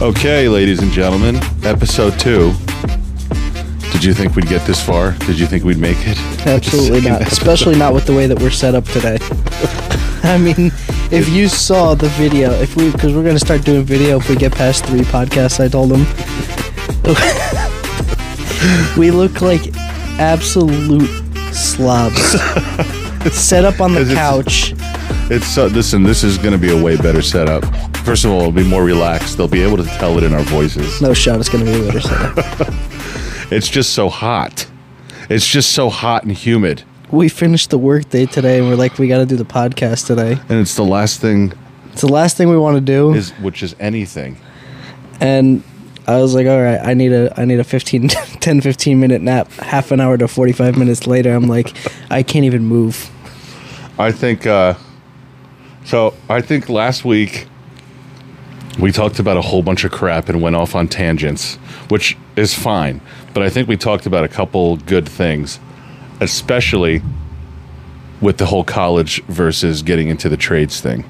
Okay, ladies and gentlemen, episode two. Did you think we'd get this far? Did you think we'd make it? Absolutely not. episode. Especially not with the way that we're set up today. I mean, if you saw the video, if we, because we're gonna start doing video if we get past three podcasts. I told them. we look like absolute slobs. Set up on the it's- couch. It's so, listen. This is going to be a way better setup. First of all, it'll be more relaxed. They'll be able to tell it in our voices. No shot. It's gonna be a better setup. It's just so hot. It's just so hot and humid, we finished the workday today, and we're like, we got to do the podcast today. and it's the last thing It's the last thing we want to do. is which is anything. and I was like, all right, I need a I need a 15 10 15 minute nap. Half an hour to 45 minutes later, I'm like, I can't even move. I think. Uh, so I think last week we talked about a whole bunch of crap and went off on tangents, which is fine. But I think we talked about a couple good things, especially with the whole college versus getting into the trades thing.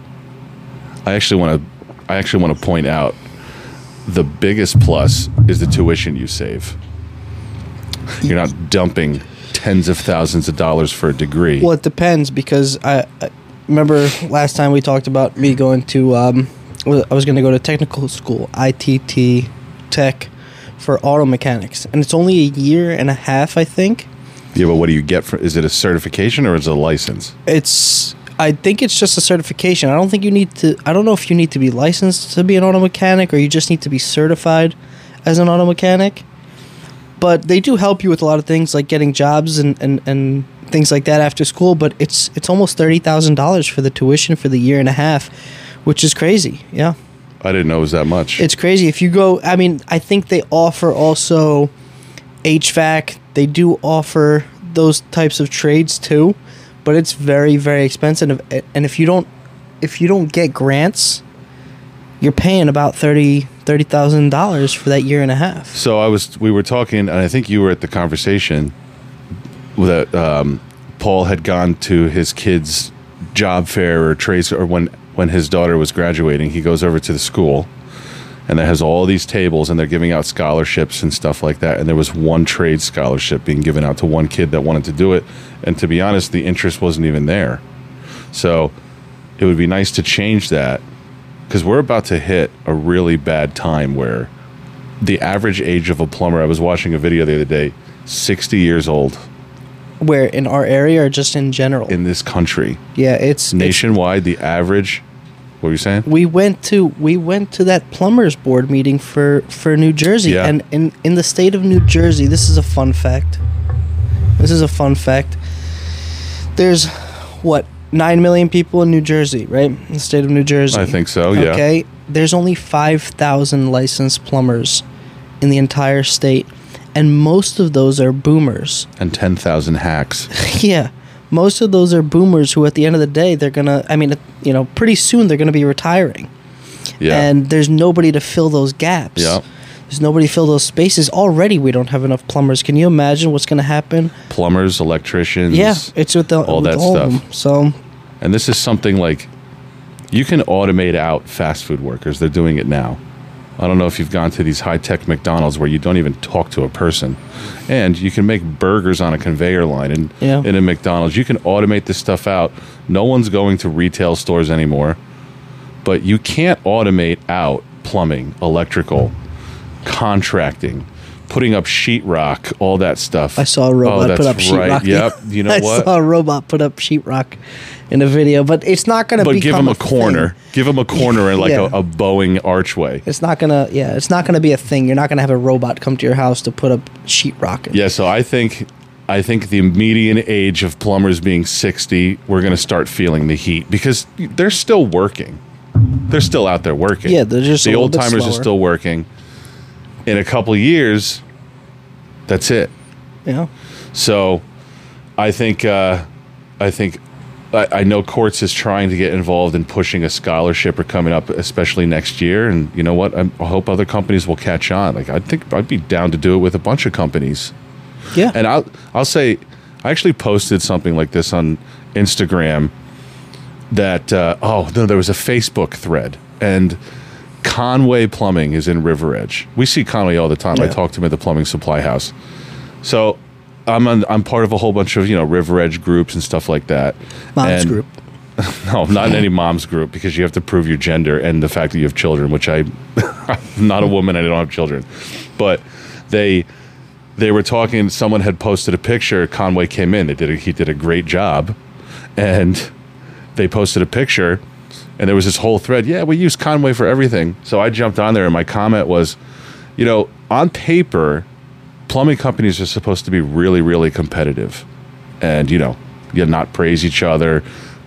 I actually want to. I actually want to point out the biggest plus is the tuition you save. You're not dumping tens of thousands of dollars for a degree. Well, it depends because I, I remember last time we talked about me going to um I was going to go to technical school, ITT Tech for auto mechanics, and it's only a year and a half, I think. Yeah, but what do you get for? Is it a certification or is it a license? It's I think it's just a certification. I don't think you need to I don't know if you need to be licensed to be an auto mechanic or you just need to be certified as an auto mechanic. But they do help you with a lot of things like getting jobs and, and, and things like that after school, but it's it's almost thirty thousand dollars for the tuition for the year and a half, which is crazy. Yeah. I didn't know it was that much. It's crazy. If you go, I mean, I think they offer also HVAC. They do offer those types of trades too, but it's very, very expensive. And if you don't, if you don't get grants, you're paying about thirty thirty thousand dollars for that year and a half. so I was. We were talking, and I think you were at the conversation that um, Paul had gone to his kid's job fair or trades, or when when his daughter was graduating, he goes over to the school. And that has all these tables, and they're giving out scholarships and stuff like that. And there was one trade scholarship being given out to one kid that wanted to do it. And to be honest, the interest wasn't even there. So it would be nice to change that because we're about to hit a really bad time where the average age of a plumber, I was watching a video the other day, 60 years old Where in our area or just in general? in this country. yeah, it's it's- Nationwide, the average, what were you saying? we went to we went to that plumbers board meeting for for New Jersey. Yeah. and in in the state of New Jersey this is a fun fact. This is a fun fact. There's what 9 million people in New Jersey right? In the state of New Jersey. I think so, yeah. okay? There's only 5000 licensed plumbers in the entire state. And most of those are boomers. And 10,000 hacks. yeah most of those are boomers who at the end of the day they're gonna i mean you know pretty soon they're gonna be retiring Yeah. and there's nobody to fill those gaps. Yeah. There's nobody to fill those spaces. Already, we don't have enough plumbers. Can you imagine what's going to happen? Plumbers, electricians. Yeah, it's with the all with that stuff. So And this is something like you can automate out fast food workers. They're doing it now. I don't know if you've gone to these high tech McDonald's where you don't even talk to a person. And you can make burgers on a conveyor line in, Yeah. in a McDonald's. You can automate this stuff out. No one's going to retail stores anymore. But you can't automate out plumbing, electrical, contracting, putting up sheetrock, all that stuff. I saw a robot oh, put up sheetrock. Yep. You know I what? saw a robot put up sheetrock in a video, but it's not going to. but give them a thing. corner. Give them a corner and like Yeah. a, a bowing archway. It's not gonna. Yeah, it's not gonna be a thing. You're not gonna have a robot come to your house to put up sheetrock. Yeah, so I think I think the median age of plumbers being 60, we're going to start feeling the heat because they're still working. They're still out there working. Yeah, they're just the old timers are still working. In a couple years, that's it. Yeah. So, I think uh, I think I, I know Courts is trying to get involved in pushing a scholarship or coming up, especially next year. And you know what? I, I hope other companies will catch on. Like I think I'd be down to do it with a bunch of companies. Yeah. And I'll I'll say I actually posted something like this on Instagram that uh, oh no, there was a Facebook thread and Conway Plumbing is in River Edge. We see Conway all the time. I Yeah. talk to him at the plumbing supply house. So I'm on, I'm part of a whole bunch of you know River Edge groups and stuff like that. Mom's And- group. No, not in any mom's group because you have to prove your gender and the fact that you have children, which I, I'm not a woman and I don't have children. But they they were talking. Someone had posted a picture. Conway came in. They did. A, he did a great job, and they posted a picture, and there was this whole thread. Yeah, we use Conway for everything. So I jumped on there, and my comment was, you know, on paper, plumbing companies are supposed to be really, really competitive, and you know, you not praise each other.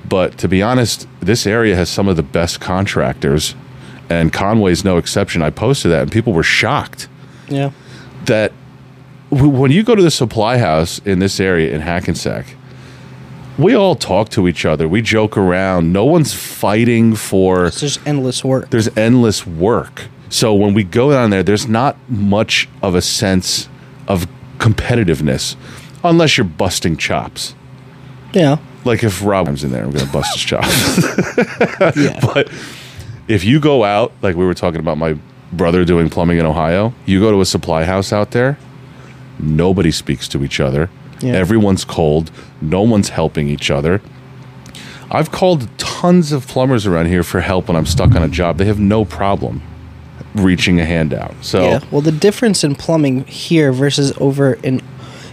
But to be honest, this area has some of the best contractors, and Conway's no exception. I posted that, and people were shocked Yeah. that w- when you go to the supply house in this area in Hackensack, we all talk to each other. We joke around. No one's fighting for. It's just endless work. There's endless work. So when we go down there, there's not much of a sense of competitiveness, unless you're busting chops. Yeah. Like if Rob comes in there, I'm going to bust his chops. Yeah. But if you go out, like we were talking about my brother doing plumbing in Ohio, you go to a supply house out there, nobody speaks to each other. Yeah. Everyone's cold. No one's helping each other. I've called tons of plumbers around here for help when I'm stuck on a job. They have no problem reaching a hand out. So Yeah. Well, the difference in plumbing here versus over in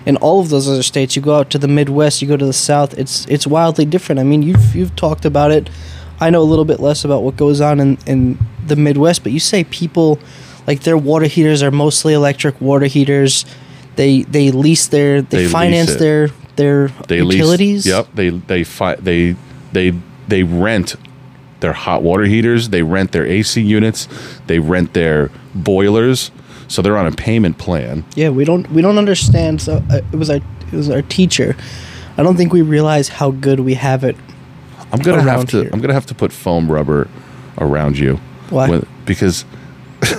in all of those other states, you go out to the Midwest, you go to the South. It's it's wildly different. I mean, you've you've talked about it. I know a little bit less about what goes on in in the Midwest, but you say people like their water heaters are mostly electric water heaters. They they lease their they, They finance their their they utilities. Lease, yep. They they fi- they they they rent their hot water heaters. They rent their AC units. They rent their boilers. So they're on a payment plan. Yeah, we don't we don't understand. So uh, it was our it was our teacher. I don't think we realize how good we have it. I'm gonna have to. here. I'm gonna have to put foam rubber around you. Why? When- because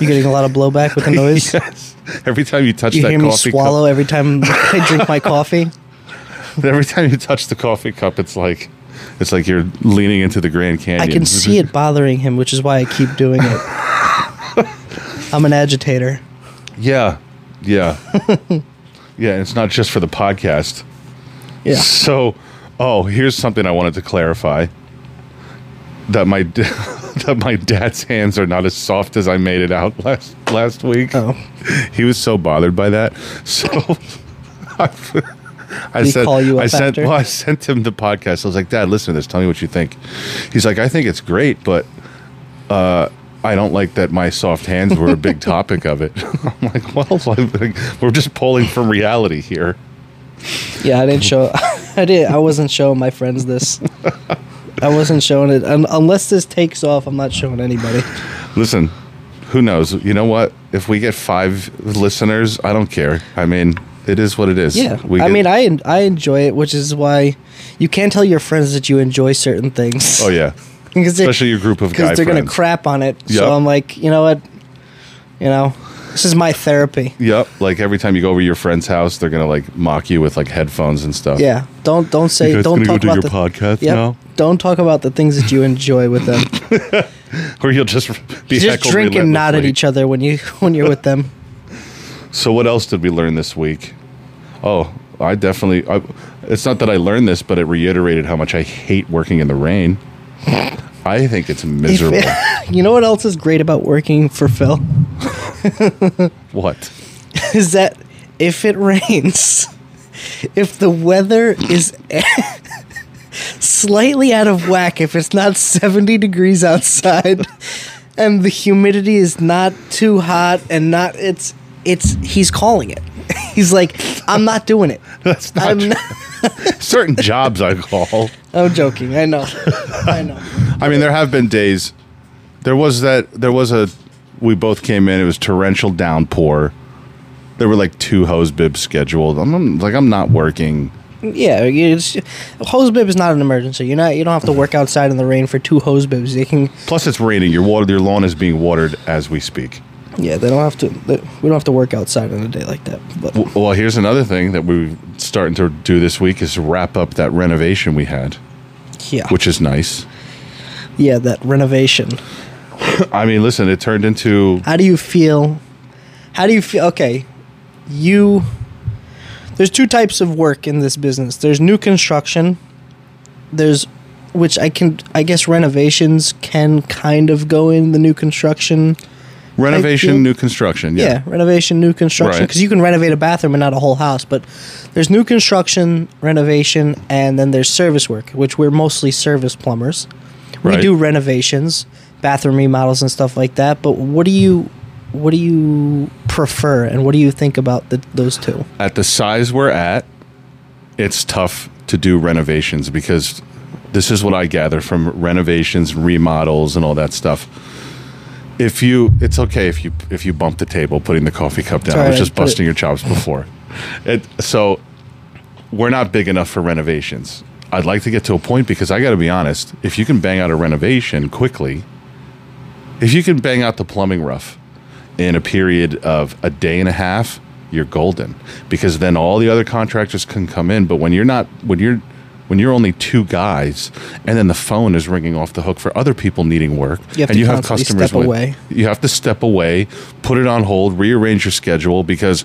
you're getting a lot of blowback with the noise? yes, every time you touch You that hear me swallow every time I drink my coffee. cup, every time you touch the coffee cup, it's like it's like you're leaning into the Grand Canyon. I can see it bothering him, which is why I keep doing it. I'm an agitator. Yeah, yeah, yeah. and It's not just for the podcast. Yeah. So, oh, here's something I wanted to clarify. That my that my dad's hands are not as soft as I made it out last last week. Oh. He was so bothered by that. So I, said call you I up sent after? well, I sent him the podcast. I was like, Dad, listen to this. Tell me what you think. He's like, I think it's great, but uh, I don't like that my soft hands were a big topic of it. I'm like, well, we're just pulling from reality here. Yeah, I didn't show. I did. I wasn't showing my friends this. I wasn't showing it Un- unless this takes off. I'm not showing anybody. Listen, who knows? You know what? If we get five listeners, I don't care. I mean, it is what it is. Yeah, We I get- mean, I I enjoy it, which is why you can't tell your friends that you enjoy certain things. oh yeah, because they- especially your group of guys. because they're gonna crap on it. Yep. So I'm like, you know what? You know, this is my therapy. Yep. Like every time you go over to your friend's house, they're gonna like mock you with like headphones and stuff. Yeah, don't don't say You guys don't gonna go talk do about your the podcast Yep. now? Don't talk about the things that you enjoy with them. Or you'll just be Just heckled drink and nod at relentlessly. each other when you when you're with them. So what else did we learn this week? Oh, I definitely. I, it's not that I learned this, but it reiterated how much I hate working in the rain. I think it's miserable. you know what else is great about working for Phil what? is that if it rains, if the weather is slightly out of whack, if it's not 70 degrees outside and the humidity is not too hot and not it's it's he's calling it. He's like, I'm not doing it. That's not I'm true. not, certain jobs I call. I'm joking. I know. I know. I mean, there have been days. There was that. There was a. We both came in. It was torrential downpour. There were like two hose bibs scheduled. I'm I'm- like, I'm not working. Yeah, it's hose bib is not an emergency. You're not you don't have to work outside in the rain for two hose bibs. They can Plus, it's raining. Your water, your lawn is being watered as we speak. Yeah, they don't have to they, we don't have to work outside on a day like that. But Well, here's another thing that we're starting to do this week is wrap up that renovation we had. Yeah. which is nice. yeah, that renovation. I mean, listen, it turned into How do you feel? How do you feel? Okay, you. There's two types of work in this business. There's new construction. There's, which I can, I guess renovations can kind of go in the new construction. Renovation, feel- new construction. Yeah, Yeah. renovation, new construction. Right. Because you can renovate a bathroom and not a whole house. But there's new construction, renovation, and then there's service work, which we're mostly service plumbers. We Right. do renovations, bathroom remodels, and stuff like that. But what do you, what do you prefer, and what do you think about the, those two? At the size we're at, it's tough to do renovations because this is what I gather from renovations, remodels, and all that stuff. If you, it's okay if you if you bump the table, putting the coffee cup down. I Sorry, was just put it- busting your chops before. It, so we're not big enough for renovations. I'd like to get to a point because I got to be honest. If you can bang out a renovation quickly, if you can bang out the plumbing rough in a period of a day and a half, you're golden. Because then all the other contractors can come in. But when you're not, when you're, when you're only two guys, and then the phone is ringing off the hook for other people needing work, You have and you have customers step with- away. you have to step away, put it on hold, rearrange your schedule because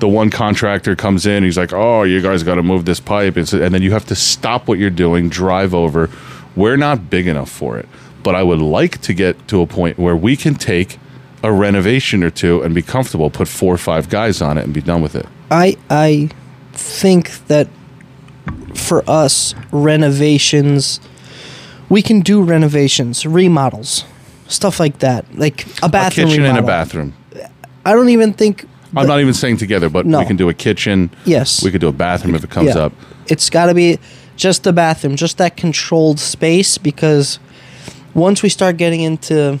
the one contractor comes in, he's like, "Oh, you guys got to move this pipe," and, so, and then you have to stop what you're doing, drive over. We're not big enough for it, but I would like to get to a point where we can take a renovation or two and be comfortable, put four or five guys on it, and be done with it. I I think that for us renovations we can do renovations, remodels, stuff like that. Like a A bathroom kitchen and a bathroom. I don't even think I'm not even saying together, but No. we can do a kitchen. Yes. We could do a bathroom if it comes Yeah. up. It's got to be just the bathroom, just that controlled space because once we start getting into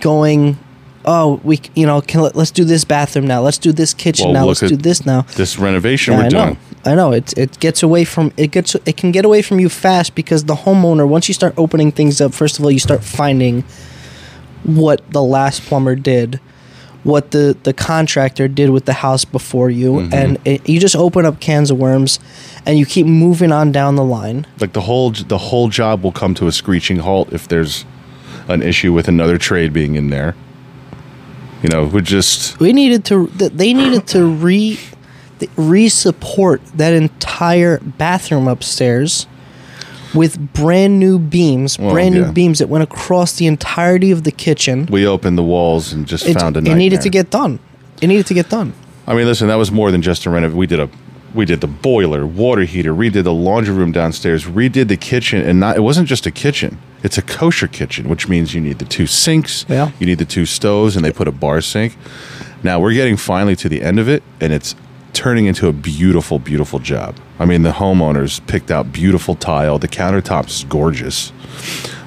going oh, we you know, can let, let's do this bathroom now. Let's do this kitchen Well, now. Let's do this now. This renovation Yeah, we're doing. I know. It it gets away from it gets it can get away from you fast because the homeowner once you start opening things up, first of all, you start finding what the last plumber did, what the the contractor did with the house before you, Mm-hmm. and it, you just open up cans of worms, and you keep moving on down the line. like the whole the whole job will come to a screeching halt if there's an issue with another trade being in there. You know, we just We needed to they needed to re re support that entire bathroom upstairs with brand new beams, Well, brand yeah. new beams that went across the entirety of the kitchen. we opened the walls and just It, found a nightmare. it needed to get done. It needed to get done. I mean, listen, that was more than just a renovation. We did a we did the boiler, water heater, redid the laundry room downstairs, redid the kitchen, and not it wasn't just a kitchen. It's a kosher kitchen, which means you need the two sinks, Yeah. you need the two stoves, and they put a bar sink. Now we're getting finally to the end of it, and it's turning into a beautiful, beautiful job. I mean, the homeowners picked out beautiful tile. The countertops is gorgeous.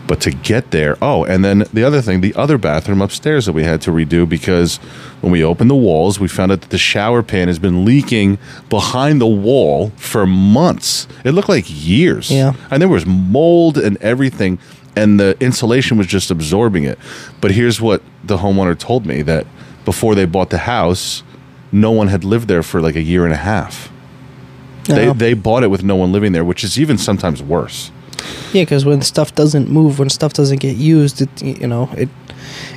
But to get there, oh, and then the other thing, the other bathroom upstairs that we had to redo because when we opened the walls, we found out that the shower pan has been leaking behind the wall for months. It looked like years. Yeah. And there was mold and everything, and the insulation was just absorbing it. But here's what the homeowner told me that before they bought the house, no one had lived there for like a year and a half. They, No. they bought it with no one living there, which is even sometimes worse. Yeah, because when stuff doesn't move, when stuff doesn't get used, it you know it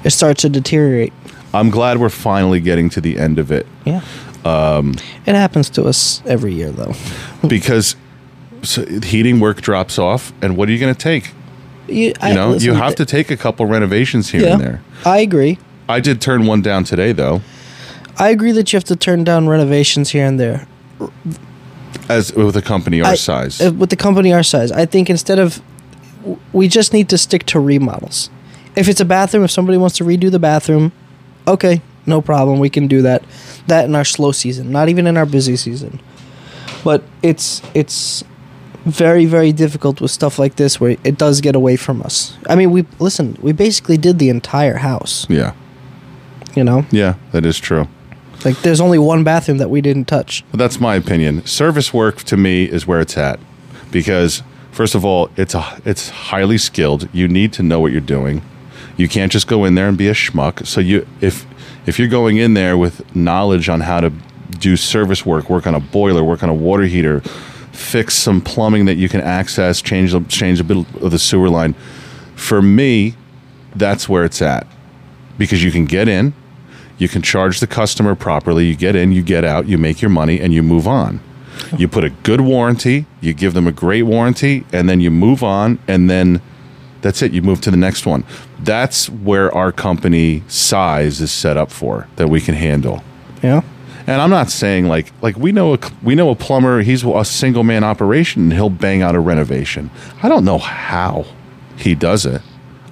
it starts to deteriorate. I'm glad we're finally getting to the end of it Yeah. Um, it happens to us every year, though. because so heating work drops off, and what are you going to take? You, You know, you have to take a couple renovations here Yeah, and there. I agree. I did turn one down today, though, I agree that you have to turn down renovations here and there. as with a company our I- size. uh, with the company our size. I think instead of, we just need to stick to remodels. If it's a bathroom, if somebody wants to redo the bathroom, okay, no problem. We can do that. That in our slow season, not even in our busy season. But it's it's very very difficult with stuff like this where it does get away from us. I mean, we listen. We basically did the entire house. yeah, You know, yeah, that is true. Like there's only one bathroom that we didn't touch. That's my opinion. Service work to me is where it's at because first of all, it's a it's highly skilled. You need to know what you're doing. You can't just go in there and be a schmuck. So you if if you're going in there with knowledge on how to do service work, work on a boiler, work on a water heater, fix some plumbing that you can access, change change a bit of the sewer line. For me, that's where it's at because you can get in, you can charge the customer properly. You get in, you get out, you make your money, and you move on. You put a good warranty, you give them a great warranty, and then you move on, and then that's it. You move to the next one. That's where our company size is set up for that we can handle. Yeah. And I'm not saying like like we know a we know a plumber. He's a single man operation, and he'll bang out a renovation. I don't know how he does it.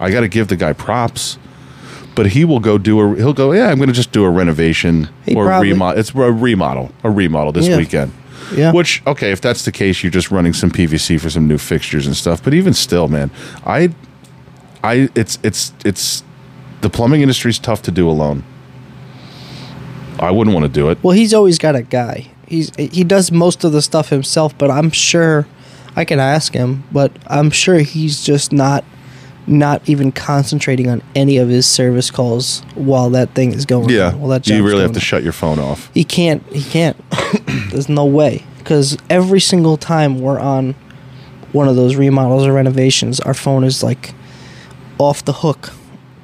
I got to give the guy props, but he will go do a. He'll go. Yeah, I'm going to just do a renovation He or probably- remodel. It's a remodel, a remodel this Yeah. weekend. Yeah. Which okay, if that's the case, you're just running some PVC for some new fixtures and stuff. But even still, man, I, I it's it's it's the plumbing industry's tough to do alone. I wouldn't want to do it. Well, he's always got a guy. He's he does most of the stuff himself, but I'm sure I can ask him, but I'm sure he's just not not even concentrating on any of his service calls while that thing is going. Yeah, on, while that you really have to on. shut your phone off. He can't. He can't. There's no way. Because every single time we're on one of those remodels or renovations, our phone is like off the hook,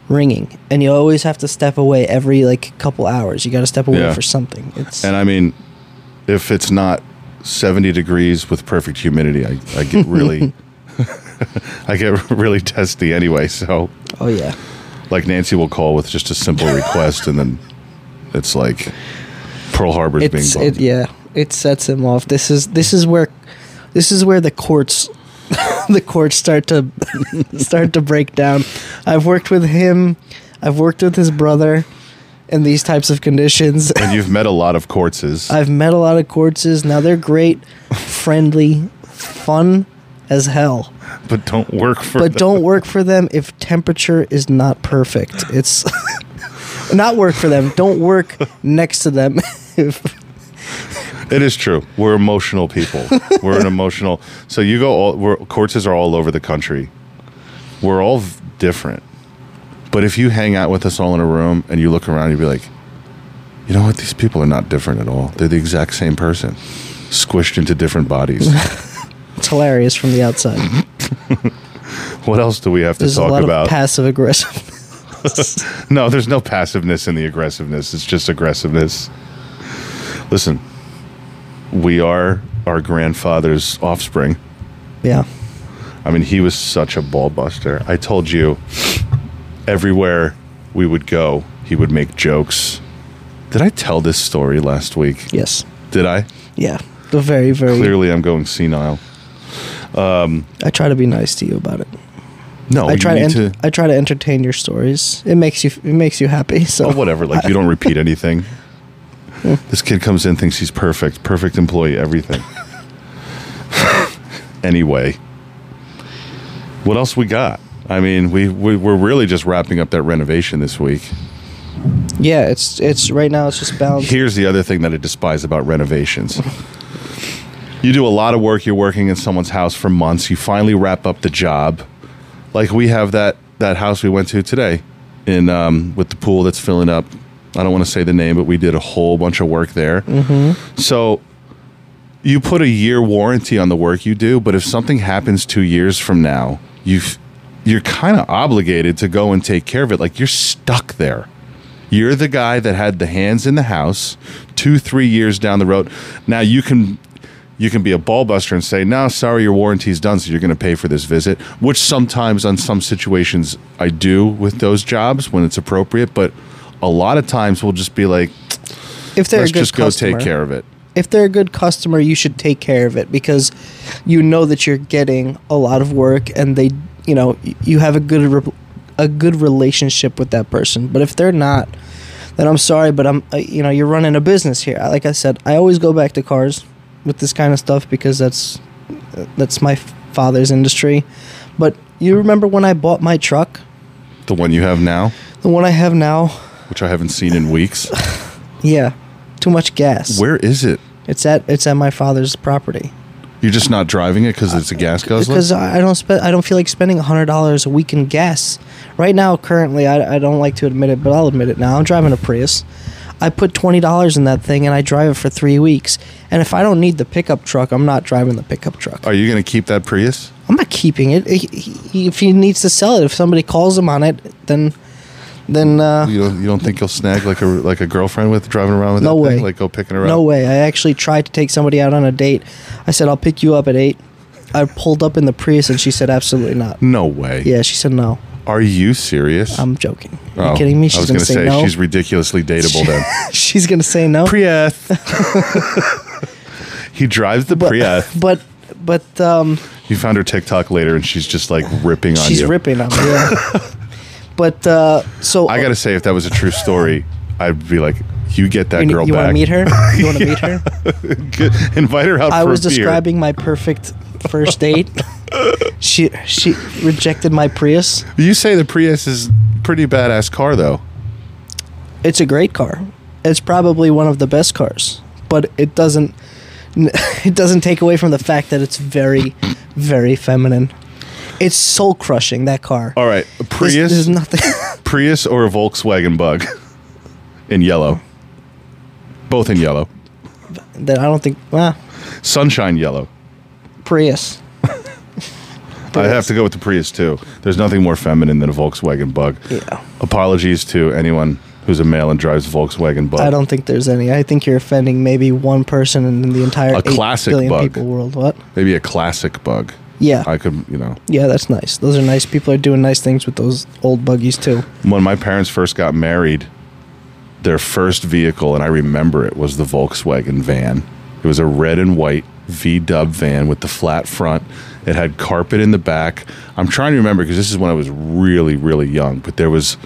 ringing, and you always have to step away every like couple hours. You got to step away Yeah. for something. It's And I mean, if it's not 70 degrees with perfect humidity, I, I get really, I get really testy anyway. So, oh yeah. like Nancy will call with just a simple request, and then it's like Pearl Harbor's being It's bombed. it, yeah. It sets him off. This is this is where this is where the courts the courts start to start to break down. I've worked with him. I've worked with his brother in these types of conditions. and you've met a lot of courtses. I've met a lot of courtses. Now they're great, friendly, fun as hell. but don't work for But them. don't work for them if temperature is not perfect. It's not work for them. Don't work next to them if It is true. We're emotional people. We're an emotional. So you go all. We're, courses are all over the country. We're all v- different. But if you hang out with us all in a room and you look around, you'd be like, you know what? These people are not different at all. They're the exact same person, squished into different bodies. it's hilarious from the outside. what else do we have to There's talk about? passive aggressive. no, there's no passiveness in the aggressiveness. It's just aggressiveness. Listen, we are our grandfather's offspring. yeah. I mean, he was such a ball buster. I told you, everywhere we would go, he would make jokes. Did I tell this story last week? Yes. Did I? Yeah. The very very. Clearly, I'm going senile. I try to be nice to you about it. No, I try to, ent- I try to entertain your stories. It makes you it makes you happy. So Oh, whatever. Like, you don't repeat anything. this kid comes in, thinks he's perfect, perfect employee, everything. anyway, what else we got? I mean, we, we we're really just wrapping up that renovation this week. yeah, it's it's right now it's just balanced. Here's the other thing that I despise about renovations. You do a lot of work, you're working in someone's house for months, you finally wrap up the job. Like we have that that house we went to today in um, with the pool that's filling up. I don't want to say the name, but we did a whole bunch of work there. So you put a year warranty on the work you do, but if something happens 2 years from now, you you're kind of obligated to go and take care of it like you're stuck there. You're the guy that had the hands in the house two, three years down the road. Now you can you can be a ball buster and say, "No, sorry, your warranty's done, so you're going to pay for this visit." Which sometimes, on some situations, I do with those jobs when it's appropriate. But a lot of times, we'll just be like, if they're "Let's a good just go customer, take care of it." if they're a good customer, you should take care of it because you know that you're getting a lot of work and they, you know, you have a good re- a good relationship with that person. But if they're not, then I'm sorry, but I'm uh, you know, you're running a business here. Like I said, I always go back to cars with this kind of stuff because that's that's my father's industry. But you remember when I bought my truck, The one you have now, the one I have now? which I haven't seen in weeks. Yeah. Too much gas. Where is it? It's at it's at my father's property. You're just not driving it because it's a gas guzzler. Uh, because I I don't spend. I don't feel like spending hundred dollars a week in gas. Right now, currently, I, I don't like to admit it, but I'll admit it now. I'm driving a Prius. I put twenty dollars in that thing and I drive it for three weeks. And if I don't need the pickup truck, I'm not driving the pickup truck. Are you going to keep that Prius? I'm not keeping it. He- he- If he needs to sell it, if somebody calls him on it, then then uh, You don't you don't think you'll snag like a like a girlfriend with driving around with No that way. thing? Like go picking her no way. I actually tried to take somebody out on a date. I said I'll pick you up at eight. I pulled up in the Prius and she said absolutely not. No way. Yeah, she said no. Are you serious? I'm joking. Are Oh, you kidding me? I She's was gonna gonna say, no. she's ridiculously dateable then. she's gonna say no. Prius. he drives the Prius. but but um, You found her TikTok later, and she's just like ripping on you. she's you. ripping on me. Yeah. but uh, so I gotta say, if that was a true story, I'd be like, "You get that you, girl you want to meet her? You want to meet her? Invite her out I for was a beer. I was describing my perfect first date. She she rejected my Prius. You say the Prius is pretty badass car, though. It's a great car. It's probably one of the best cars, but it doesn't it doesn't take away from the fact that it's very very feminine. It's soul crushing that car. All right, a There's- Prius, there's nothing. Prius, or a Volkswagen Bug in yellow. Both in yellow. that I don't think. Well, Sunshine yellow. Prius. I have to go with the Prius too. There's nothing more feminine than a Volkswagen Bug. Yeah. Apologies to anyone who's a male and drives a Volkswagen Bug. I don't think there's any. I think you're offending maybe one person in the entire A 8 classic billion bug. people world. What? Maybe a classic Bug. Yeah. I could, you know, yeah, that's nice. Those are nice. People are doing nice things with those old buggies too. when my parents first got married, their first vehicle, and I remember it, was the Volkswagen van. It was a red and white V dub van with the flat front. It had carpet in the back. I'm trying to remember because this is when I was really, really young, but there was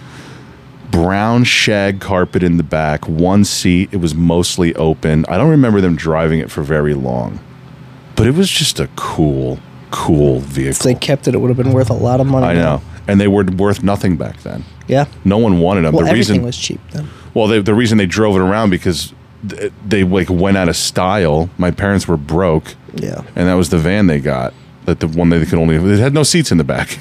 brown shag carpet in the back, one seat. It was mostly open. I don't remember them driving it for very long, but it was just a cool, cool vehicle. If they kept it, it would have been worth a lot of money. I know. And they were worth nothing back then. Yeah. No one wanted them. Well, the everything reason was cheap then. well, they, the reason they drove it around because th- they like went out of style. My parents were broke, Yeah. and that was the van they got. That the one they could only it had no seats in the back.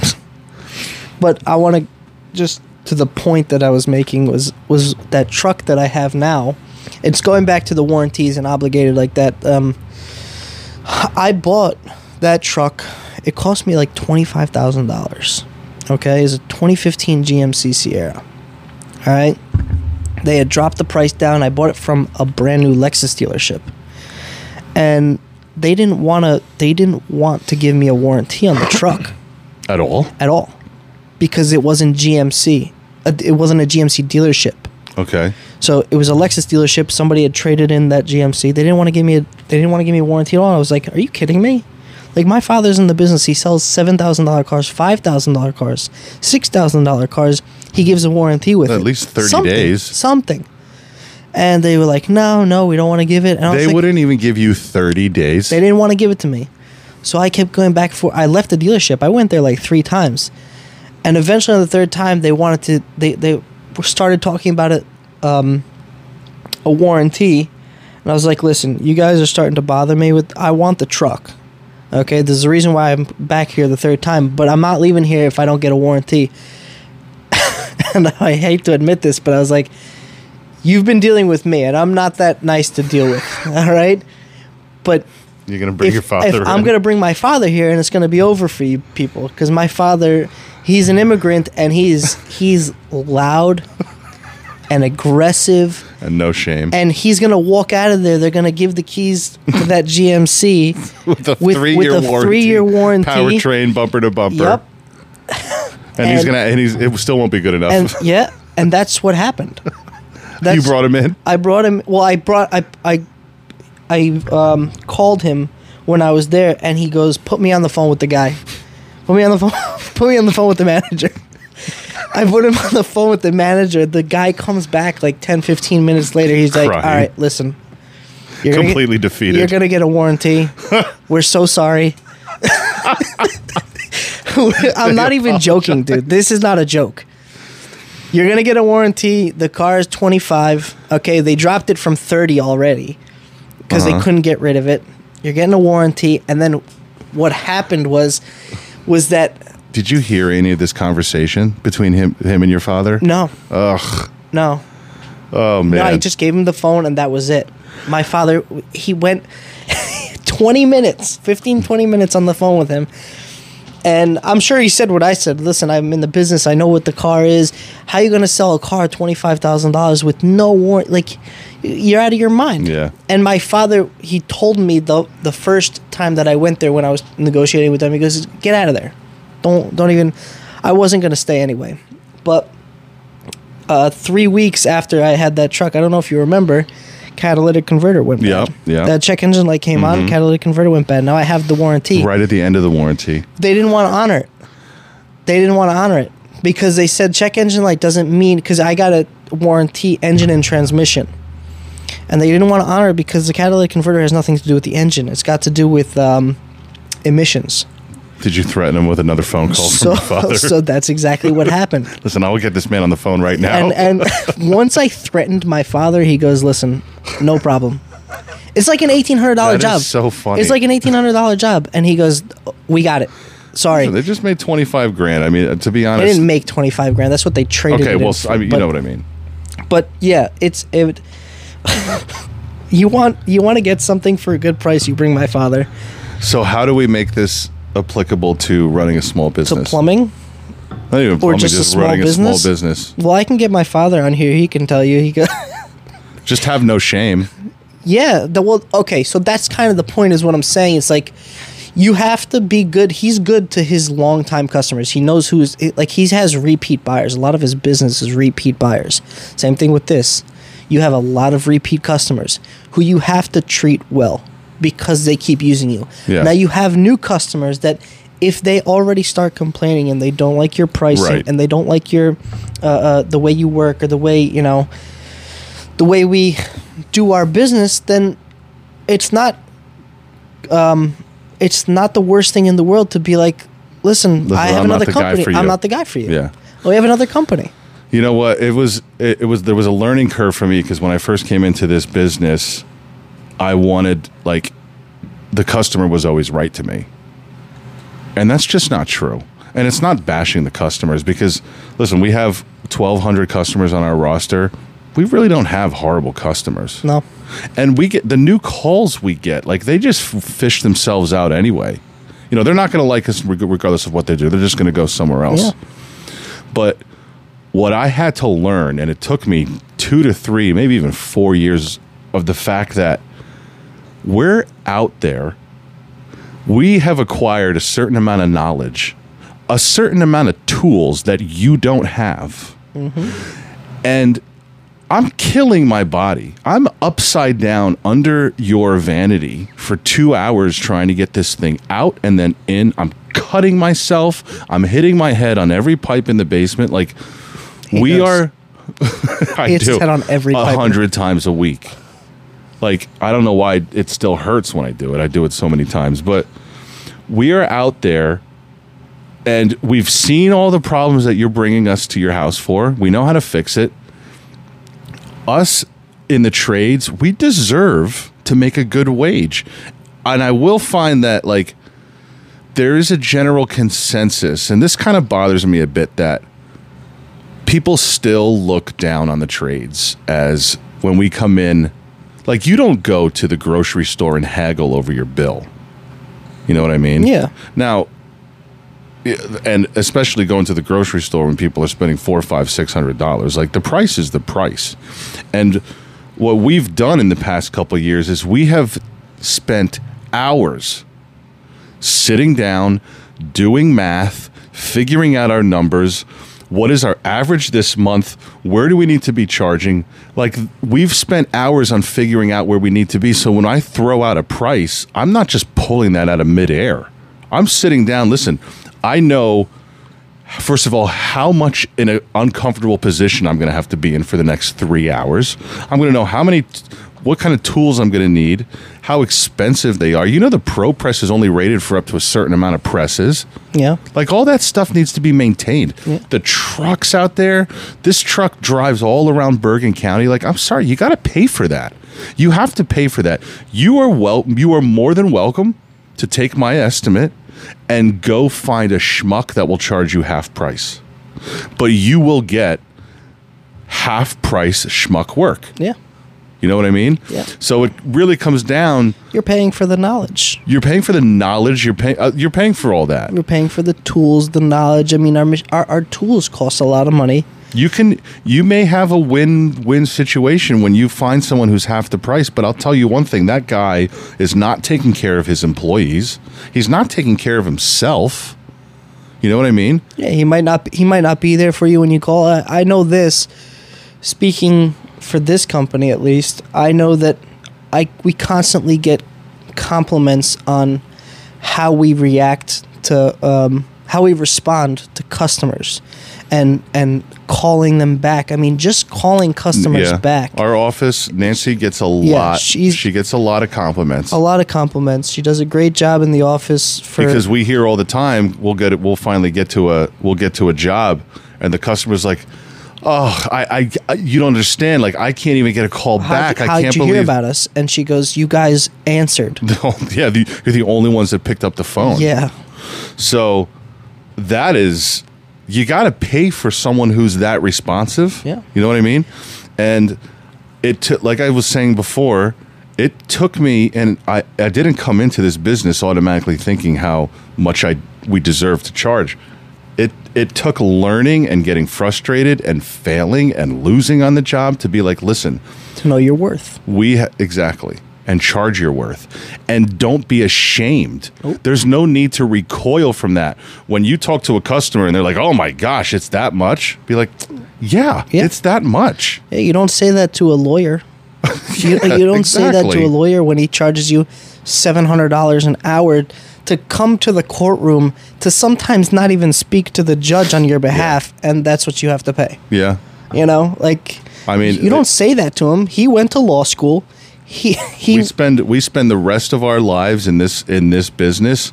But I want to just to the point that I was making was was that truck that I have now. It's going back to the warranties and obligated like that. Um, I bought that truck. It cost me like twenty five thousand dollars. Okay, it's a 2015 GMC Sierra. All right, they had dropped the price down. I bought it from a brand new Lexus dealership, and they didn't want to. They didn't want to give me a warranty on the truck At all? at all because it wasn't GMC. It wasn't a GMC dealership. Okay. So it was a Lexus dealership. Somebody had traded in that GMC. They didn't want to give me a. They didn't want to give me a warranty at all. I was like, "Are you kidding me?" Like my father's in the business. He sells seven thousand dollar cars, five thousand dollar cars, six thousand dollar cars. He gives a warranty with At it. least 30 Something, days. Something. And they were like, "No, no, we don't want to give it." And I was They like, wouldn't even give you 30 days. they didn't want to give it to me. So I kept going back for I left the dealership. I went there like 3 times. And eventually on the third time they wanted to they they started talking about it um a warranty. And I was like, "Listen, you guys are starting to bother me with I want the truck." Okay, there's a reason why I'm back here the third time, but I'm not leaving here if I don't get a warranty. and I hate to admit this, but I was like, "You've been dealing with me, and I'm not that nice to deal with." All right? But You're going to bring if, your father I'm going to bring my father here and it's going to be over for you people because my father he's an immigrant and he's he's loud and aggressive and no shame. and he's going to walk out of there they're going to give the keys to that GMC with a three-year with a warranty. three-year warranty. Powertrain bumper to bumper. yep And, he's going to and he's it still won't be good enough. and yeah and that's what happened you brought him in? I brought him. Well, I brought I I I um, called him when I was there, and he goes, "Put me on the phone with the guy. Put me on the phone. put me on the phone with the manager." I put him on the phone with the manager. The guy comes back like 10, 15 minutes later. He's like, Crying. "All right, listen, you're gonna get- Completely defeated. You're gonna get a warranty. We're so sorry." I'm not even joking, dude. This is not a joke. You're gonna get a warranty. The car is 25. Okay, they dropped it from 30 already because Uh-huh. they couldn't get rid of it. You're getting a warranty, and then what happened was was that Did you hear any of this conversation between him him and your father? no, Ugh. no. Oh man. No, I just gave him the phone and that was it. My father, he went 20 minutes, 15, 20 minutes on the phone with him. And I'm sure he said what I said. Listen, I'm in the business. I know what the car is. How you going to sell a car $25,000 with no warrant? Like, you're out of your mind. Yeah. And my father, he told me the the first time that I went there when I was negotiating with them, he goes, "Get out of there. Don't don't even." I wasn't going to stay anyway. But uh, three weeks after I had that truck, I don't know if you remember, catalytic converter went bad. Yeah, yeah. That check engine light came on, catalytic converter went bad. Now I have the warranty. right at the end of the warranty. They didn't want to honor it. They didn't want to honor it because they said check engine light doesn't mean because I got a warranty engine and transmission. And they didn't want to honor it because the catalytic converter has nothing to do with the engine. It's got to do with um, emissions. Did you threaten him with another phone call So, from father? so that's exactly what happened. Listen, I will get this man on the phone right now. and and once I threatened my father, he goes, "Listen, no problem." It's like an eighteen hundred dollar job. so funny. It's like an eighteen hundred dollar job, and he goes, "We got it." Sorry, they just made twenty five grand. I mean, uh, to be honest, they didn't make twenty five grand. That's what they traded. okay, well, for. I mean, you But- know what I mean. But yeah, it's it. you want you want to get something for a good price. You bring my father So, how do we make this applicable to running a small to business? plumbing. Not even plumbing, just a small running business? a small business. Well, I can get my father on here. He can tell you. He go. Just have no shame. Yeah, the well, okay, so that's kind of the point is what I'm saying. It's like you have to be good. He's good to his longtime customers. He knows who's like he has repeat buyers. A lot of his business is repeat buyers. Same thing with this. You have a lot of repeat customers who you have to treat well because they keep using you. Yeah. Now you have new customers that if they already start complaining and they don't like your pricing Right. and they don't like your uh, uh, the way you work or the way you know the way we do our business, then it's not um, it's not the worst thing in the world to be like, listen, Listen, I have I'm another company. I'm not the guy for you. Yeah. Well, we have another company. You know what? It was it, it was there was a learning curve for me because when I first came into this business, I wanted like the customer was always right to me. And that's just not true. And it's not bashing the customers because listen, we have 1200 customers on our roster. We really don't have horrible customers. No. And we get the new calls we get, like they just fish themselves out anyway. You know, they're not going to like us regardless of what they do. They're just going to go somewhere else. Yeah. But what I had to learn, and it took me two to three, maybe even four years of the fact that we're out there, we have acquired a certain amount of knowledge, a certain amount of tools that you don't have. Mm-hmm. And I'm killing my body. I'm upside down under your vanity for two hours trying to get this thing out and then in. I'm cutting myself. I'm hitting my head on every pipe in the basement. Like we does. are. I He hits do on every a hundred times a week. Like I don't know why it still hurts when I do it. I do it so many times, but we are out there and we've seen all the problems that you're bringing us to your house for. We know how to fix it. Us in the trades, we deserve to make a good wage. And I will find that like there is a general consensus and this kind of bothers me a bit that people still look down on the trades as when we come in like you don't go to the grocery store and haggle over your bill. You know what I mean? Yeah. Now, and especially going to the grocery store when people are spending four, five, six hundred dollars, like the price is the price. And what we've done in the past couple of years is we have spent hours sitting down, doing math, figuring out our numbers. What is our average this month? Where do we need to be charging? Like, we've spent hours on figuring out where we need to be. So when I throw out a price, I'm not just pulling that out of midair. I'm sitting down, listen, I know, first of all, how much in an uncomfortable position I'm going to have to be in for the next three hours. I'm going to know how many, what kind of tools I'm going to need, how expensive they are. You know, the Pro Press is only rated for up to a certain amount of presses. Yeah. Like all that stuff needs to be maintained. The trucks out there, this truck drives all around Bergen County. Like, I'm sorry, you got to pay for that. You have to pay for that. You are well. You are more than welcome to take my estimate and go find a schmuck that will charge you half price. But you will get half price schmuck work. Yeah. You know what I mean? Yeah. So it really comes down. You're paying for the knowledge. You're paying for the knowledge. You're paying. Uh, you're paying for all that. You're paying for the tools, the knowledge. I mean, our our, our tools cost a lot of money. You can. You may have a win-win situation when you find someone who's half the price. But I'll tell you one thing: that guy is not taking care of his employees. He's not taking care of himself. You know what I mean? Yeah, he might not. He might not be there for you when you call. I, I know this. Speaking for this company, at least, I know that I we constantly get compliments on how we react to um, how we respond to customers, and and calling them back. I mean, just calling customers back. Our office, Nancy gets a Yeah, lot. she's- she gets a lot of compliments. a lot of compliments. She does a great job in the office for because we hear all the time we'll get it we'll finally get to a we'll get to a job and the customer's like oh I, I, you don't understand like i can't even get a call how, back how i can't did you believe hear about us? And she goes, "You guys answered." yeah the, you're the only ones that picked up the phone yeah, so that is you got to pay for someone who's that responsive Yeah. you know what i mean and it took like i was saying before it took me and I, I didn't come into this business automatically thinking how much i we deserve to charge it it took learning and getting frustrated and failing and losing on the job to be like listen to know your worth. we ha- exactly and charge your worth and don't be ashamed Nope. there's no need to recoil from that when you talk to a customer and they're like oh my gosh it's that much be like yeah, Yeah. it's that much Yeah, you don't say that to a lawyer. you, you don't say that to a lawyer when he charges you seven hundred dollars an hour to come to the courtroom to sometimes not even speak to the judge on your behalf, and that's what you have to pay. yeah You know, like I mean, you don't say that to him. He went to law school. He he we spend we spend the rest of our lives in this in this business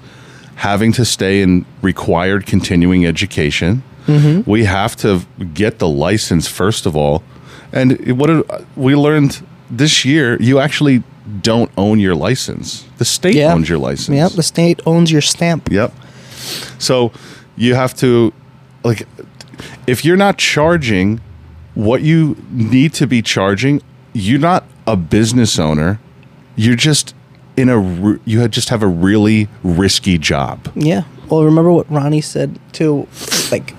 having to stay in required continuing education. Mm-hmm. We have to get the license first of all, and what did- we learned this year, you actually don't own your license. The state Yeah. owns your license. Yep, the state owns your stamp. Yep. So you have to like if you're not charging what you need to be charging, you're not a business owner. You're just in a you had just have a really risky job. Yeah. Well, remember what Ronnie said too, like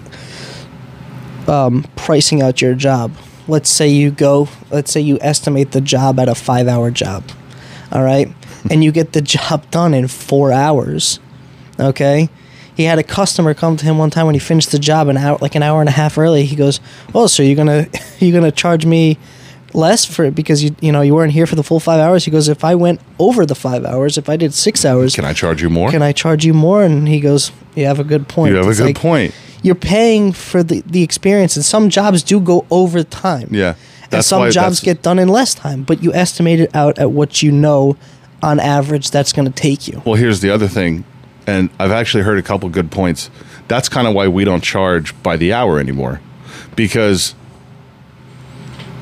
um, pricing out your job. Let's say you go. Let's say you estimate the job at a five-hour job. All right, and you get the job done in four hours. Okay. He had a customer come to him one time when he finished the job an hour, like an hour and a half early. He goes, "Oh, so you're gonna you're gonna charge me less for it because you you know you weren't here for the full five hours?" He goes, "If I went over the five hours, if I did six hours, Can I charge you more? can I charge you more? And he goes, You have a good point. you have a good like, point. You're paying for the, the experience, and some jobs do go over time. Yeah. And some jobs get done in less time, but you estimate it out at what you know on average that's going to take you. Well, here's the other thing, and I've actually heard a couple good points. That's kind of why we don't charge by the hour anymore, because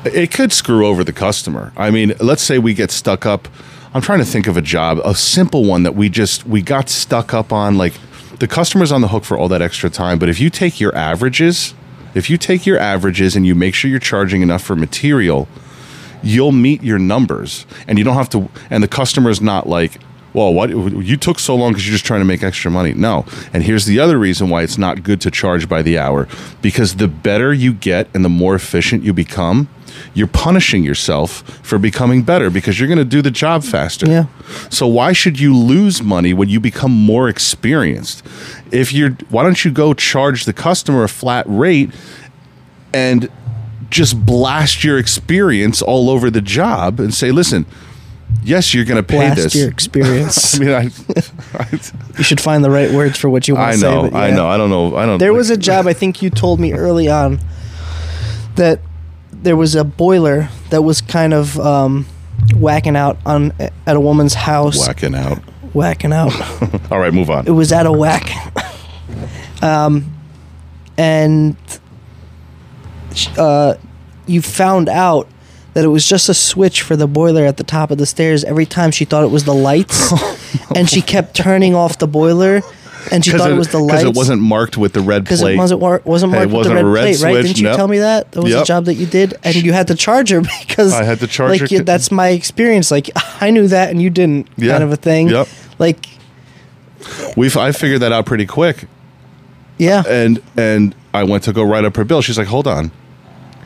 it could screw over the customer. I mean, let's say we get stuck up. I'm trying to think of a job, a simple one that we just we got stuck up on. Like the customer's on the hook for all that extra time, but if you take your averages, if you take your averages and you make sure you're charging enough for material, you'll meet your numbers and you don't have to and the customer's not like well what you took so long because you're just trying to make extra money no and here's the other reason why it's not good to charge by the hour because the better you get and the more efficient you become you're punishing yourself for becoming better because you're going to do the job faster Yeah. so why should you lose money when you become more experienced if you're why don't you go charge the customer a flat rate and just blast your experience all over the job and say, listen, yes, you're going to pay Blast this. your experience. I mean, I, I, you should find the right words for what you want I to say. I know, but I know, I don't know, I don't. There was a job I think you told me early on that there was a boiler that was kind of um, whacking out on at a woman's house. whacking out. Whacking out. All right, move on. it was at a whack. um, and uh, you found out that it was just a switch for the boiler at the top of the stairs every time she thought it was the lights and she kept turning off the boiler And she thought it was the light. because it wasn't marked with the red because it wasn't war- wasn't Hey, it marked with wasn't the red, red plate, right? switch, Didn't you nope. tell me that that was a job that you did, and you had to charge her because I had the charge like, c- that's my experience. Like I knew that, and you didn't, Yeah. kind of a thing. Yep. Like we I figured that out pretty quick, yeah, and and I went to go write up her bill. She's like, "Hold on."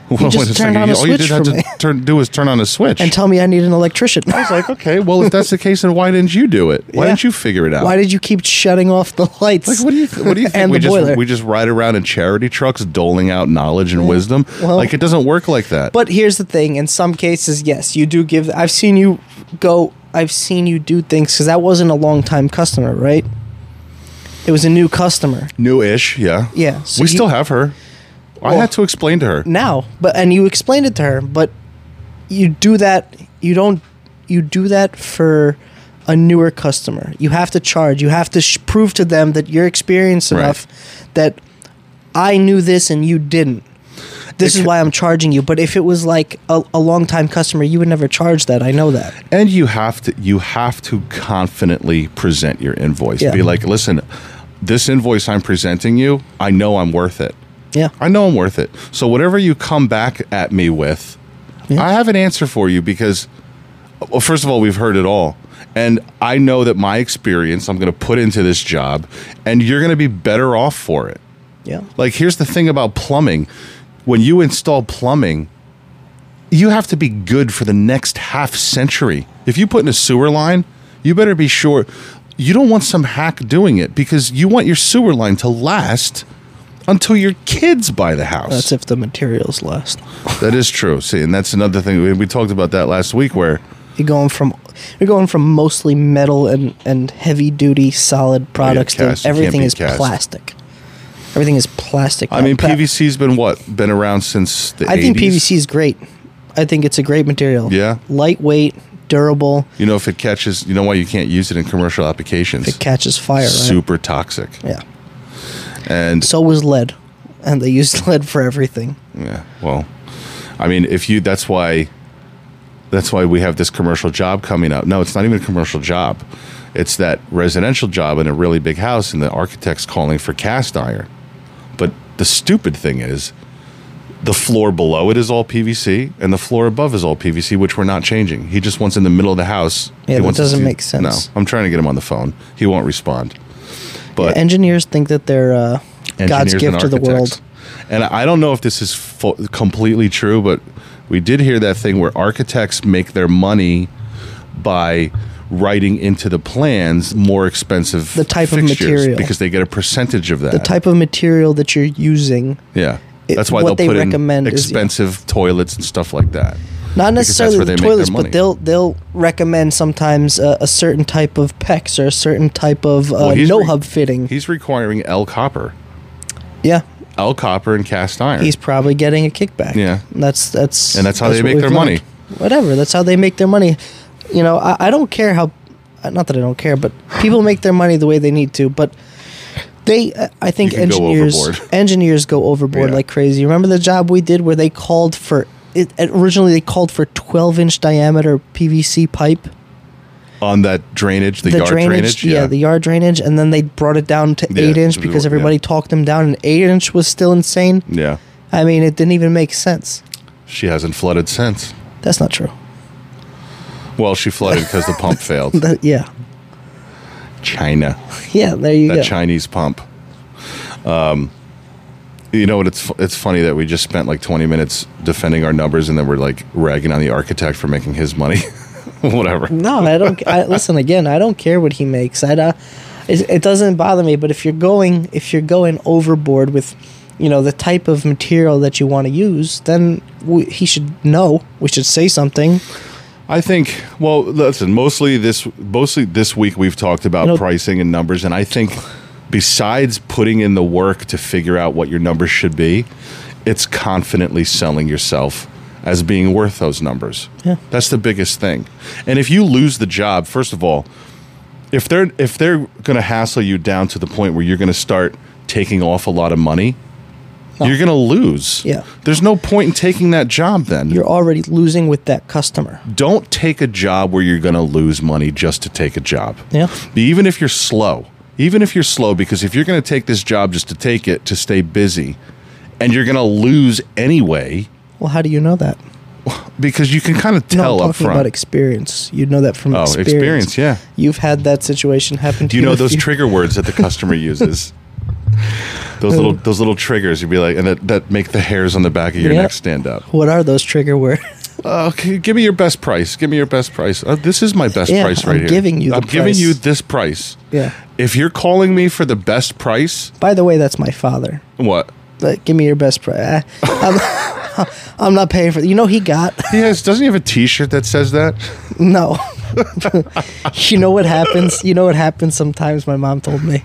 Wait just turned on a All you did have to turn, do was turn on a switch. and tell me I need an electrician. I was like, okay, well, if that's the case, then why didn't you do it? Why Yeah. didn't you figure it out? Why did you keep shutting off the lights? like, what do you th- what do you think? and we the just boiler. we just ride around in charity trucks, doling out knowledge and wisdom. Well- like it doesn't work like that. But here's the thing: in some cases, yes, you do give. I've seen you go. I've seen you do things because that wasn't a long time customer, right? It was a new customer. New-ish, yeah. Yeah, so we you- still have her. I had to explain to her. now but and you explained it to her but you do that you don't you do that for a newer customer you have to charge you have to sh- prove to them that you're experienced Right. enough that i knew this and you didn't this It is ca- why i'm charging you but if it was like a, a long time customer you would never charge that i know that And you have to you have to confidently present your invoice. Yeah. Be like, listen, this invoice I'm presenting you, I know I'm worth it. Yeah I know I'm worth it. So whatever you come back at me with, Yeah. I have an answer for you because well, first of all, we've heard it all. And I know that my experience I'm going to put into this job and you're going to be better off for it. yeah Like here's the thing about plumbing. When you install plumbing, you have to be good for the next half century. If you put in a sewer line, you better be sure you don't want some hack doing it because you want your sewer line to last until your kids buy the house. that's if the materials last That is true. See, and that's another thing we, we talked about that last week where you're going from you're going from mostly metal and and heavy duty solid products cast. To everything is cast. plastic. Everything is plastic. I mean. Pa- PVC's been what? Been around since the I think PVC is great. I think it's a great material. Yeah? lightweight, durable. You know if it catches, you know why you can't use it in commercial applications? It catches fire. Right? Super toxic. Yeah. And So was lead, and they used lead for everything. Yeah. Well, I mean, if you that's why that's why we have this commercial job coming up. No, it's not even a commercial job. It's that residential job in a really big house and the architect's calling for cast iron. But the stupid thing is the floor below it is all PVC and the floor above is all PVC, which we're not changing. He just wants in the middle of the house. Yeah, he that doesn't to- make sense. No, I'm trying to get him on the phone. He won't respond. But Engineers think that they're uh, God's gift to the world. And I don't know if this is fu- completely true, but we did hear that thing where architects make their money by writing into the plans more expensive The type of material. because they get a percentage of that. The type of material that you're using, yeah. it- That's why what they'll they put in is- expensive toilets and stuff like that. Not necessarily the they make their toilets, but they'll they'll recommend sometimes a, a certain type of PEX or a certain type of uh, Well, no re- hub fitting. He's requiring L copper, Yeah, L copper and cast iron. he's probably getting a kickback. Yeah. that's that's And that's how they make their money. Whatever, that's how they make their money. You know, I, I don't care how. Not that I don't care, but people make their money the way they need to. But they, uh, I think can go engineers engineers go overboard Yeah. like crazy. Remember the job we did where they called for it originally they called for 12 inch diameter PVC pipe. on that drainage, the, the yard drainage. yeah. the yard drainage, and then they brought it down to Yeah, eight inch because yeah. everybody talked them down, and eight inch was still insane. yeah. I mean, it didn't even make sense. She hasn't flooded since. That's not true. Well, she flooded because the pump failed. That, yeah, China, yeah. There you that go. That Chinese pump. Um, you know what? It's it's funny that we just spent like twenty minutes defending our numbers, and then we're like ragging on the architect for making his money. Whatever. No, I don't. I, listen again. I don't care what he makes. I uh, it, it doesn't bother me. But if you're going, if you're going overboard with, you know, the type of material that you want to use, then we, he should know. We should say something. I think. Well, listen. Mostly this, mostly this week, we've talked about You know- pricing and numbers, and I think besides putting in the work to figure out what your numbers should be, it's confidently selling yourself as being worth those numbers. Yeah. That's the biggest thing. And if you lose the job, first of all, if they're if they're going to hassle you down to the point where you're going to start taking off a lot of money, you're going to lose. Yeah. There's no point in taking that job then. You're already losing with that customer. Don't take a job where you're going to lose money just to take a job. Yeah. Even if you're slow, even if you're slow, because if you're going to take this job just to take it to stay busy, and you're going to lose anyway, Well, how do you know that? because you can kind of No, tell I'm up talking about experience. You know that from Oh, experience. experience, yeah. You've had that situation happen to Do you you. know those few- trigger words that the customer uses? Those uh, little those little triggers you'd be like, and that, that make the hairs on the back of your neck stand up. What are those trigger words? Uh, okay, give me your best price. Give me your best price. Uh, this is my best Yeah, price right I'm here. giving you I'm giving you this price. yeah. If you're calling me for the best price, By the way, that's my father. what? But give me your best price. I'm, I'm not paying for. You know he got He has. Doesn't he have a T-shirt that says that? no. you know what happens? You know what happens sometimes. My mom told me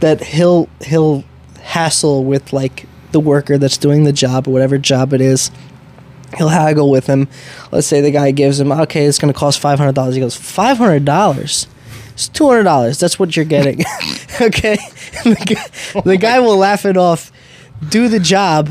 that he'll he'll hassle with like the worker that's doing the job or whatever job it is. He'll haggle with him. Let's say the guy gives him okay, it's going to cost five hundred dollars. He goes five hundred dollars. It's two hundred dollars. That's what you're getting. okay, the guy, oh the guy will laugh it off, do the job,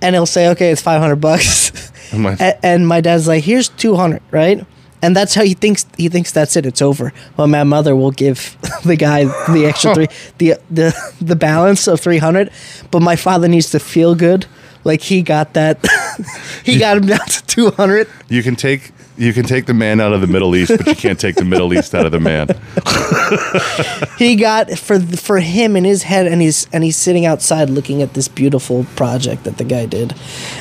and he'll say, "Okay, it's five hundred bucks." Oh A- and my dad's like, "Here's two hundred, right?" And that's how he thinks. He thinks that's it. It's over. Well, my mother will give the guy the extra three, the the the balance of three hundred. But my father needs to feel good, like he got that. he got him down to two hundred. You can take you can take the man out of the Middle East, but you can't take the Middle East out of the man. He got for for him in his head, and he's and he's sitting outside looking at this beautiful project that the guy did,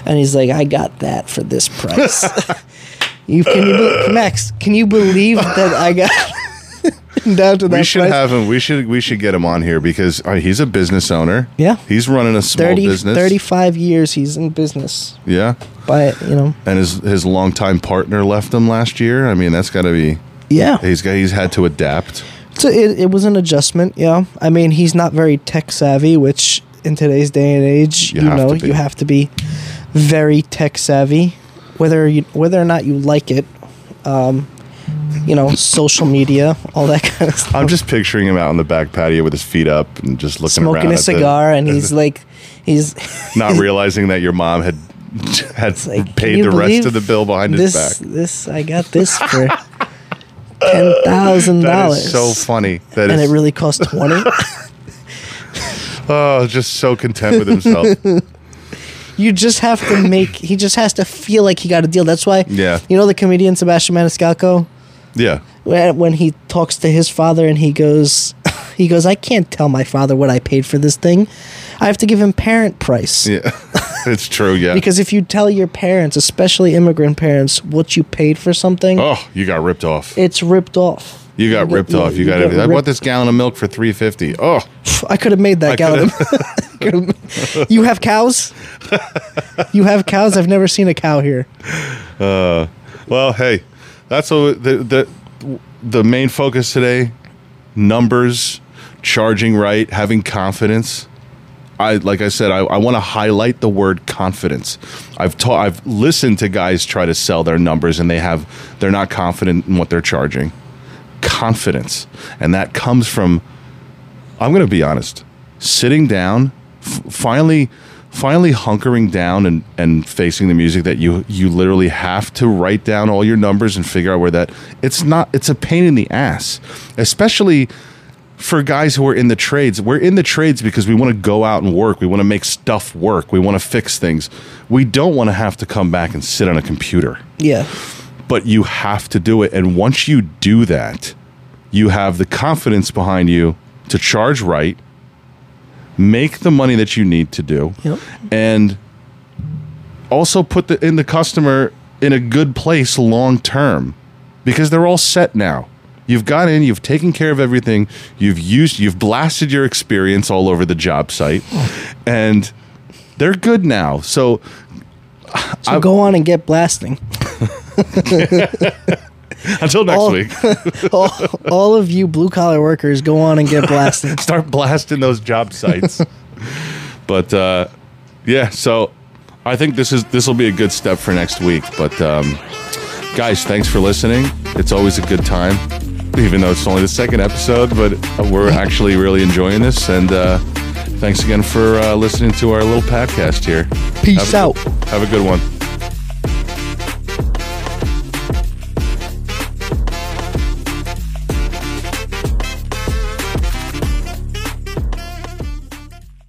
and he's like, "I got that for this price." you can you be- Max? Can you believe that I got down to that? We should price? have him. We should we should get him on here because uh, he's a business owner. Yeah. he's running a small 30, business. 35 years he's in business. Yeah, By you know, and his his longtime partner left him last year. I mean, that's got to be. yeah. He's got he's had to adapt. So it, it was an adjustment. Yeah, I mean he's not very tech savvy, which in today's day and age, You you, know, you have to be very tech savvy, whether you whether or not you like it. Um, you know, social media, all that kind of stuff. I'm just picturing him out on the back patio with his feet up and just looking Smoking around a at the- cigar, and he's like, he's not realizing that your mom had had like, paid the rest of the bill behind this. his back. This I got this for ten thousand dollars. is so funny. That and is it really cost twenty. oh, just so content with himself. you just have to make. He just has to feel like he got a deal. That's why. Yeah. You know the comedian Sebastian Maniscalco yeah, when when he talks to his father and he goes, he goes, I can't tell my father what I paid for this thing. I have to give him parent price. yeah, it's true. Yeah, Because if you tell your parents, especially immigrant parents, what you paid for something, oh, you got ripped off. it's ripped off. You got get- ripped off. You, you got get everything. I bought ripped- this gallon of milk for three fifty. Oh, I could have made that gallon. you have cows? you have cows? I've never seen a cow here. Uh, well, hey, that's what the the the main focus today: numbers, charging right, having confidence. I like I said, I, I want to highlight the word confidence. I've taught, I've listened to guys try to sell their numbers, and they have they're not confident in what they're charging. Confidence, and that comes from. I'm going to be honest. Sitting down, f- finally, finally hunkering down and, and facing the music that you you literally have to write down all your numbers and figure out where that. It's not. It's a pain in the ass, especially for guys who are in the trades. We're in the trades because we want to go out and work. We want to make stuff work. We want to fix things. We don't want to have to come back and sit on a computer Yeah. but you have to do it. And once you do that, you have the confidence behind you to charge right, make the money that you need to do, Yep. and also put the in the customer in a good place long term because they're all set now. You've got in, you've taken care of everything, you've used, you've blasted your experience all over the job site, and they're good now. So So go on and get blasting. until next All- week. all, all of you blue collar workers, go on and get blasted. start blasting those job sites. but uh, yeah, so I think this is this will be a good step for next week. But um, guys, thanks for listening. It's always a good time, even though it's only the second episode. But we're actually really enjoying this, and uh, thanks again for uh, listening to our little podcast here. Peace Have out. Have a good one.